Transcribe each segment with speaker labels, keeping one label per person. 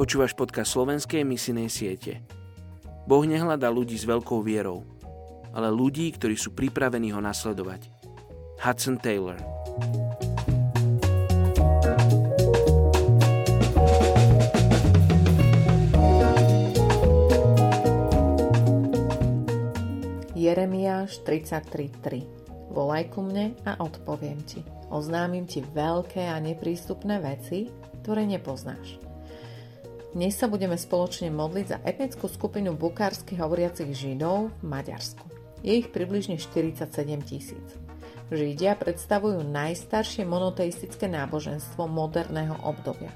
Speaker 1: Počúvaš podcast slovenskej misinej siete. Boh nehľadá ľudí s veľkou vierou, ale ľudí, ktorí sú pripravení ho nasledovať. Hudson Taylor
Speaker 2: Jeremiáš 33.3 Volaj ku mne a odpoviem ti. Oznámim ti veľké a neprístupné veci, ktoré nepoznáš. Dnes sa budeme spoločne modliť za etnickú skupinu bukársky hovoriacich Židov v Maďarsku. Je ich približne 47 tisíc. Židia predstavujú najstaršie monoteistické náboženstvo moderného obdobia.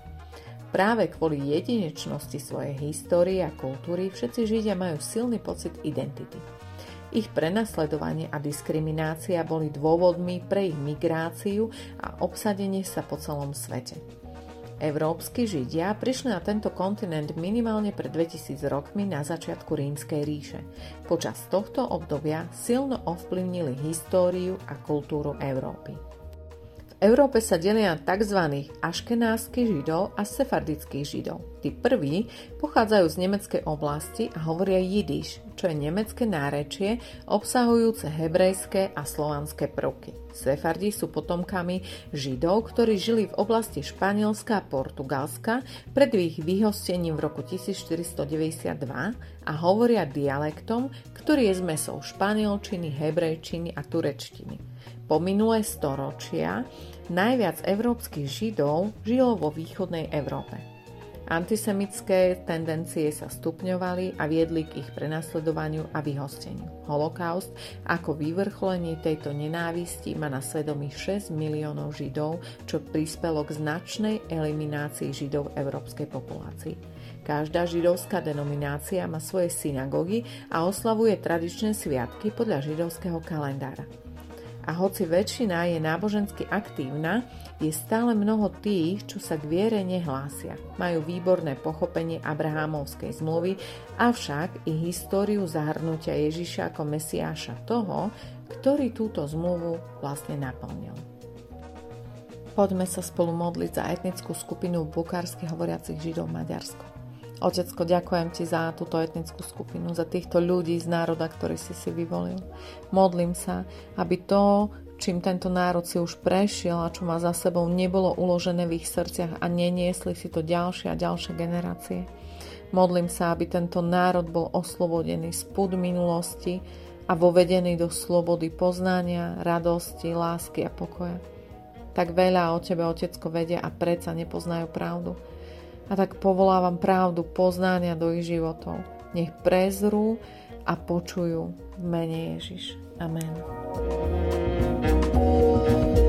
Speaker 2: Práve kvôli jedinečnosti svojej histórie a kultúry všetci Židia majú silný pocit identity. Ich prenasledovanie a diskriminácia boli dôvodmi pre ich migráciu a obsadenie sa po celom svete. Európsky Židia prišli na tento kontinent minimálne pred 2000 rokmi na začiatku Rímskej ríše. Počas tohto obdobia silno ovplyvnili históriu a kultúru Európy. Európe sa delia tzv. aškenásky židov a sefardických židov. Tí prví pochádzajú z nemeckej oblasti a hovoria jidiš, čo je nemecké nárečie obsahujúce hebrejské a slovanské prvky. Sefardi sú potomkami židov, ktorí žili v oblasti Španielska a Portugalska pred ich vyhostením v roku 1492 a hovoria dialektom, ktorý je zmesou španielčiny, hebrejčiny a turečtiny. Po minulé storočia najviac európskych židov žilo vo východnej Európe. Antisemické tendencie sa stupňovali a viedli k ich prenasledovaniu a vyhosteniu. Holokaust ako vyvrcholenie tejto nenávisti má na svedomí 6 miliónov židov, čo prispelo k značnej eliminácii židov v európskej populácii. Každá židovská denominácia má svoje synagógy a oslavuje tradičné sviatky podľa židovského kalendára a hoci väčšina je nábožensky aktívna, je stále mnoho tých, čo sa k viere nehlásia. Majú výborné pochopenie Abrahámovskej zmluvy, avšak i históriu zahrnutia Ježiša ako Mesiáša toho, ktorý túto zmluvu vlastne naplnil. Poďme sa spolu modliť za etnickú skupinu bukárskych hovoriacich židov v Maďarsku. Otecko, ďakujem ti za túto etnickú skupinu, za týchto ľudí z národa, ktorý si si vyvolil. Modlím sa, aby to, čím tento národ si už prešiel a čo má za sebou, nebolo uložené v ich srdciach a neniesli si to ďalšie a ďalšie generácie. Modlím sa, aby tento národ bol oslobodený z púd minulosti a vovedený do slobody poznania, radosti, lásky a pokoja. Tak veľa o tebe, Otecko, vedia a predsa nepoznajú pravdu a tak povolávam pravdu poznania do ich životov. Nech prezrú a počujú v mene Ježiš. Amen. thank you